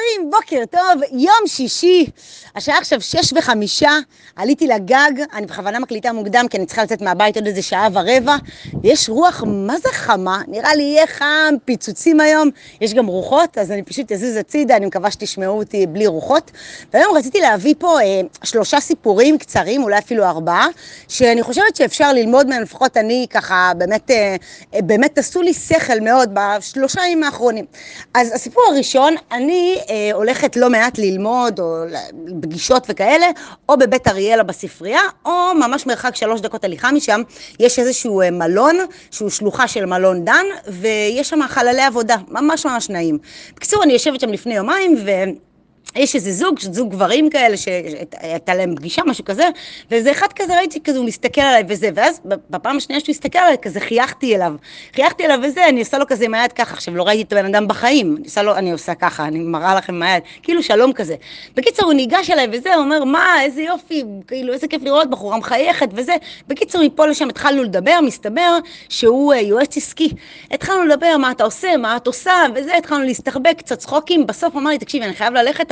חברים, בוקר טוב, יום שישי, השעה עכשיו שש וחמישה, עליתי לגג, אני בכוונה מקליטה מוקדם כי אני צריכה לצאת מהבית עוד איזה שעה ורבע, ויש רוח, מה זה חמה? נראה לי יהיה חם, פיצוצים היום, יש גם רוחות, אז אני פשוט אזוז הצידה, אני מקווה שתשמעו אותי בלי רוחות. והיום רציתי להביא פה אה, שלושה סיפורים קצרים, אולי אפילו ארבעה, שאני חושבת שאפשר ללמוד מהם, לפחות אני ככה, באמת, אה, באמת עשו לי שכל מאוד בשלושה ימים האחרונים. אז הסיפור הראשון, אני אה, הולכת לא מעט ללמוד, או פגישות וכאלה, או בבית אריאלה בספרייה, או ממש מרחק שלוש דקות הליכה משם, יש איזשהו אה, מלון, שהוא שלוחה של מלון דן, ויש שם חללי עבודה, ממש ממש נעים. בקיצור, אני יושבת שם לפני יומיים, ו... יש איזה זוג, זוג גברים כאלה, שהייתה להם פגישה, משהו כזה, ואיזה אחד כזה ראיתי, כזה הוא מסתכל עליי וזה, ואז בפעם השנייה שהוא הסתכל עליי, כזה חייכתי אליו. חייכתי אליו וזה, אני עושה לו כזה עם היד ככה, עכשיו לא ראיתי את הבן אדם בחיים, אני עושה לו, אני עושה ככה, אני מראה לכם עם היד, כאילו שלום כזה. בקיצור, הוא ניגש אליי וזה, הוא אומר, מה, איזה יופי, כאילו, איזה כיף לראות בחורה מחייכת וזה. בקיצור, מפה לשם התחלנו לדבר, מסתבר שהוא uh, יועץ עסקי. התחלנו לדבר, מה אתה עושה, מה את עושה, וזה, התחלנו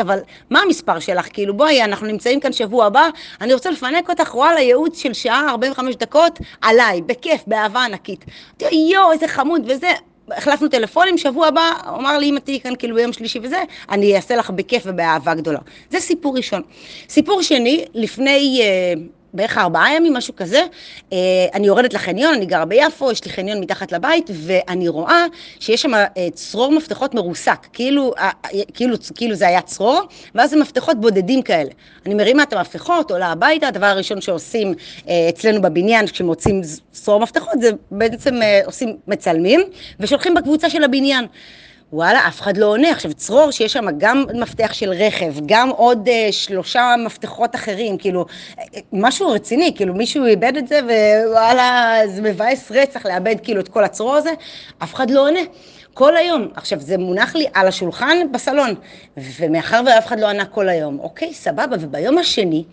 אבל מה המספר שלך? כאילו, בואי, אנחנו נמצאים כאן שבוע הבא, אני רוצה לפנק אותך, וואלה, ייעוץ של שעה, 45 דקות, עליי, בכיף, באהבה ענקית. יואו, איזה חמוד וזה. החלפנו טלפונים, שבוע הבא, הוא אמר לי, אם את תהיי כאן כאילו ביום שלישי וזה, אני אעשה לך בכיף ובאהבה גדולה. זה סיפור ראשון. סיפור שני, לפני... Uh, בערך ארבעה ימים, משהו כזה, אה, אני יורדת לחניון, אני גרה ביפו, יש לי חניון מתחת לבית, ואני רואה שיש שם אה, צרור מפתחות מרוסק, כאילו, אה, כאילו, כאילו זה היה צרור, ואז זה מפתחות בודדים כאלה. אני מרימה את המפתחות, עולה הביתה, הדבר הראשון שעושים אצלנו בבניין, כשמוצאים צרור מפתחות, זה בעצם עושים, מצלמים, ושולחים בקבוצה של הבניין. וואלה, אף אחד לא עונה. עכשיו, צרור שיש שם גם מפתח של רכב, גם עוד uh, שלושה מפתחות אחרים, כאילו, משהו רציני, כאילו, מישהו איבד את זה, ווואלה, זה מבאס רצח לאבד כאילו את כל הצרור הזה, אף אחד לא עונה. כל היום. עכשיו, זה מונח לי על השולחן בסלון, ומאחר ואף אחד לא ענה כל היום, אוקיי, סבבה, וביום השני,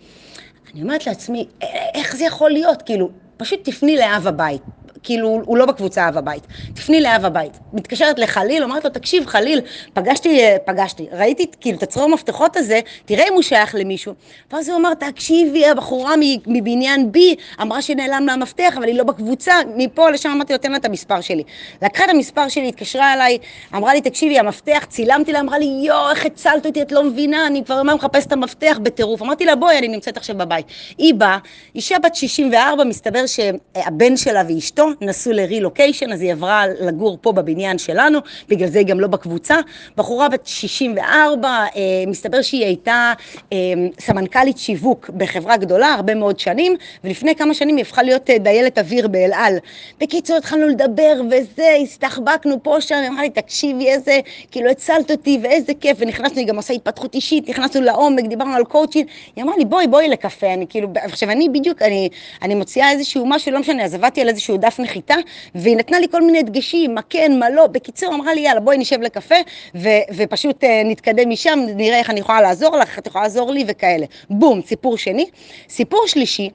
אני אומרת לעצמי, איך זה יכול להיות? כאילו, פשוט תפני לאב הבית. כאילו, הוא לא בקבוצה אב הבית. תפני לאב הבית. מתקשרת לחליל, אומרת לו, תקשיב, חליל, פגשתי, פגשתי, ראיתי כאילו את הצרור המפתחות הזה, תראה אם הוא שייך למישהו. ואז הוא אמר, תקשיבי, הבחורה מבניין B אמרה שנעלם לה המפתח, אבל היא לא בקבוצה, מפה לשם אמרתי לו, תן לה את המספר שלי. לקחה את המספר שלי, התקשרה אליי, אמרה לי, תקשיבי, המפתח, צילמתי לה, אמרה לי, יואו, איך הצלת אותי, את לא מבינה, אני כבר מה מחפשת את המפתח בטירוף. אמרתי לה, בואי, אני נמצאת עכשיו בבית. היא באה, אישה בת 64, מסתבר שהבן שלה ואשתו נסעו לרילוקיישן, אז היא עברה לגור פה בבניין שלנו, בגלל זה היא גם לא בקבוצה. בחורה בת 64, אה, מסתבר שהיא הייתה אה, סמנכ"לית שיווק בחברה גדולה הרבה מאוד שנים, ולפני כמה שנים היא הפכה להיות אה, דיילת אוויר באל על. בקיצור, התחלנו לדבר וזה, הסתחבקנו פה שם, היא אמרה לי, תקשיבי איזה, כאילו הצלת אותי ואיזה כיף, ונכנסנו, היא גם עושה התפתחות אישית, נכנסנו לעומק, דיברנו על קואוצ'ינג, היא אמרה לי, בואי, בואי לקפה, אני כאילו, עכשיו אני בדיוק, אני, אני מוציאה איזשהו משהו, לא משנה, אז עבדתי על איזשהו דף נחיתה, והיא נתנה לי כל מיני דגשים, מה כן, מה לא. בקיצור, אמרה לי, יאללה, בואי נשב לקפה, ו- ופשוט uh, נתקדם משם, נראה איך אני יכולה לעזור לך, איך את יכולה לעזור לי וכאלה. בום, סיפור שני. סיפור שלישי,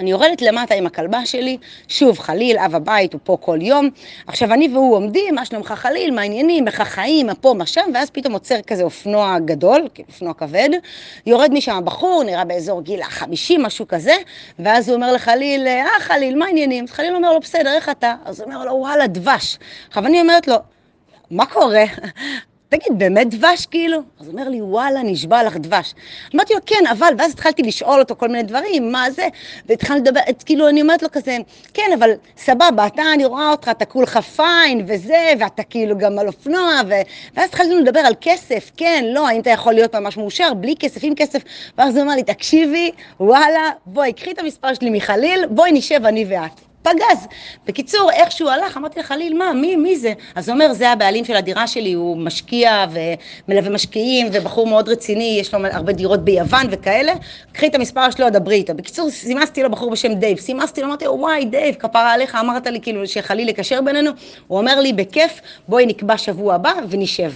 אני יורדת למטה עם הכלבה שלי, שוב, חליל, אב הבית, הוא פה כל יום. עכשיו, אני והוא עומדים, מה שלומך חליל, מה העניינים, איך החיים, מה פה, מה שם, ואז פתאום עוצר כזה אופנוע גדול, אופנוע כבד, יורד משם בחור, נראה באזור גיל החמישים, משהו כזה, ואז הוא אומר לחליל, אה, חליל, מה העניינים? אז חליל אומר לו, בסדר, איך אתה? אז הוא אומר לו, וואלה, דבש. עכשיו, אני אומרת לו, מה קורה? תגיד, באמת דבש כאילו? אז הוא אומר לי, וואלה, נשבע לך דבש. אמרתי לו, כן, אבל, ואז התחלתי לשאול אותו כל מיני דברים, מה זה, והתחלנו לדבר, כאילו, אני אומרת לו כזה, כן, אבל סבבה, אתה, אני רואה אותך, אתה כולך פיין וזה, ואתה כאילו גם על אופנוע, ו... ואז התחלנו לדבר על כסף, כן, לא, האם אתה יכול להיות ממש מאושר, בלי כסף, עם כסף, ואז הוא אמר לי, תקשיבי, וואלה, בואי, קחי את המספר שלי מחליל, בואי נשב אני ואת. פגז. בקיצור, איך שהוא הלך, אמרתי לחליל, מה, מי, מי זה? אז הוא אומר, זה הבעלים של הדירה שלי, הוא משקיע ומלווה משקיעים ובחור מאוד רציני, יש לו הרבה דירות ביוון וכאלה, קחי את המספר שלו, דברי איתו. בקיצור, סימסתי לו בחור בשם דייב, סימסתי לו, אמרתי לו, וואי, דייב, כפרה עליך, אמרת לי כאילו שחליל יקשר בינינו, הוא אומר לי, בכיף, בואי נקבע שבוע הבא ונשב.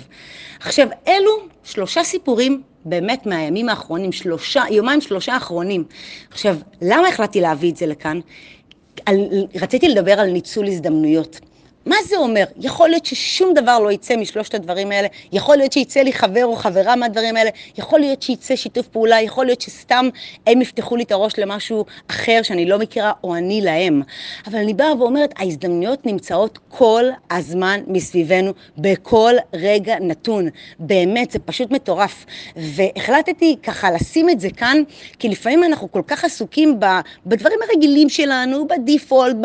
עכשיו, אלו שלושה סיפורים באמת מהימים האחרונים, שלושה, יומיים שלושה האחרונים. עכשיו, למה החלטתי להביא את זה לכאן? על, רציתי לדבר על ניצול הזדמנויות. מה זה אומר? יכול להיות ששום דבר לא יצא משלושת הדברים האלה, יכול להיות שיצא לי חבר או חברה מהדברים האלה, יכול להיות שיצא שיתוף פעולה, יכול להיות שסתם הם יפתחו לי את הראש למשהו אחר שאני לא מכירה, או אני להם. אבל אני באה ואומרת, ההזדמנויות נמצאות כל הזמן מסביבנו, בכל רגע נתון. באמת, זה פשוט מטורף. והחלטתי ככה לשים את זה כאן, כי לפעמים אנחנו כל כך עסוקים בדברים הרגילים שלנו, בדיפולט,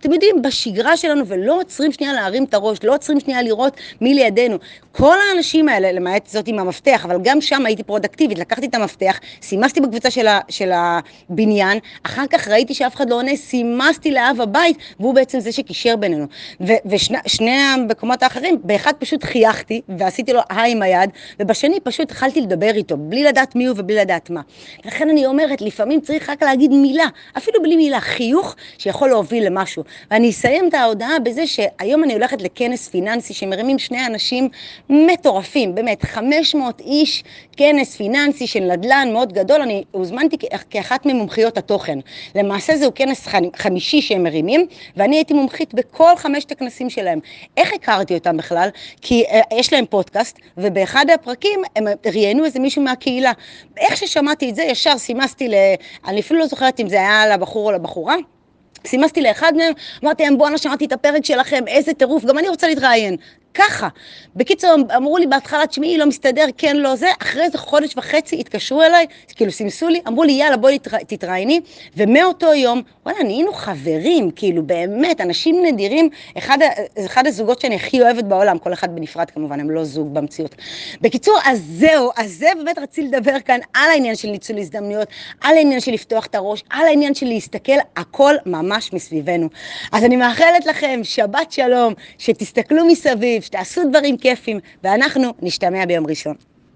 אתם יודעים, בשגרה שלנו, ולא עוצרים שנייה להרים את הראש, לא עוצרים שנייה לראות מי לידינו. כל האנשים האלה, למעט זאת עם המפתח, אבל גם שם הייתי פרודקטיבית, לקחתי את המפתח, סימסתי בקבוצה של, ה, של הבניין, אחר כך ראיתי שאף אחד לא עונה, סימסתי לאב הבית, והוא בעצם זה שקישר בינינו. ו, ושני המקומות האחרים, באחד פשוט חייכתי, ועשיתי לו היי עם היד, ובשני פשוט התחלתי לדבר איתו, בלי לדעת מי הוא ובלי לדעת מה. לכן אני אומרת, לפעמים צריך רק להגיד מילה, אפילו בלי מילה, חיוך שיכול להוביל למשהו. ואני אסיים את ההודעה בזה שהיום אני הולכת לכנס פיננסי שמרימים שני אנשים מטורפים, באמת, 500 איש, כנס פיננסי של נדל"ן מאוד גדול, אני הוזמנתי כאחת ממומחיות התוכן. למעשה זהו כנס חמישי שהם מרימים, ואני הייתי מומחית בכל חמשת הכנסים שלהם. איך הכרתי אותם בכלל? כי uh, יש להם פודקאסט, ובאחד הפרקים הם ראיינו איזה מישהו מהקהילה. איך ששמעתי את זה, ישר סימסתי ל... אני אפילו לא זוכרת אם זה היה לבחור או לבחורה. סימסתי לאחד מהם, אמרתי להם בואנה שמעתי את הפרק שלכם, איזה טירוף, גם אני רוצה להתראיין. ככה. בקיצור, אמרו לי בהתחלה, תשמעי, לא מסתדר, כן, לא זה, אחרי איזה חודש וחצי התקשרו אליי, כאילו סימסו לי, אמרו לי, יאללה, בואי תתראייני, ומאותו יום, וואלה, נהיינו חברים, כאילו, באמת, אנשים נדירים, אחד, אחד הזוגות שאני הכי אוהבת בעולם, כל אחד בנפרד כמובן, הם לא זוג במציאות. בקיצור, אז זהו, אז זה באמת רציתי לדבר כאן על העניין של ניצול הזדמנויות, על העניין של לפתוח את הראש, על העניין של להסתכל, הכל ממש מסביבנו. אז אני מאחלת לכם שבת שלום, שתסתכלו מסביב, שתעשו דברים כיפים, ואנחנו נשתמע ביום ראשון.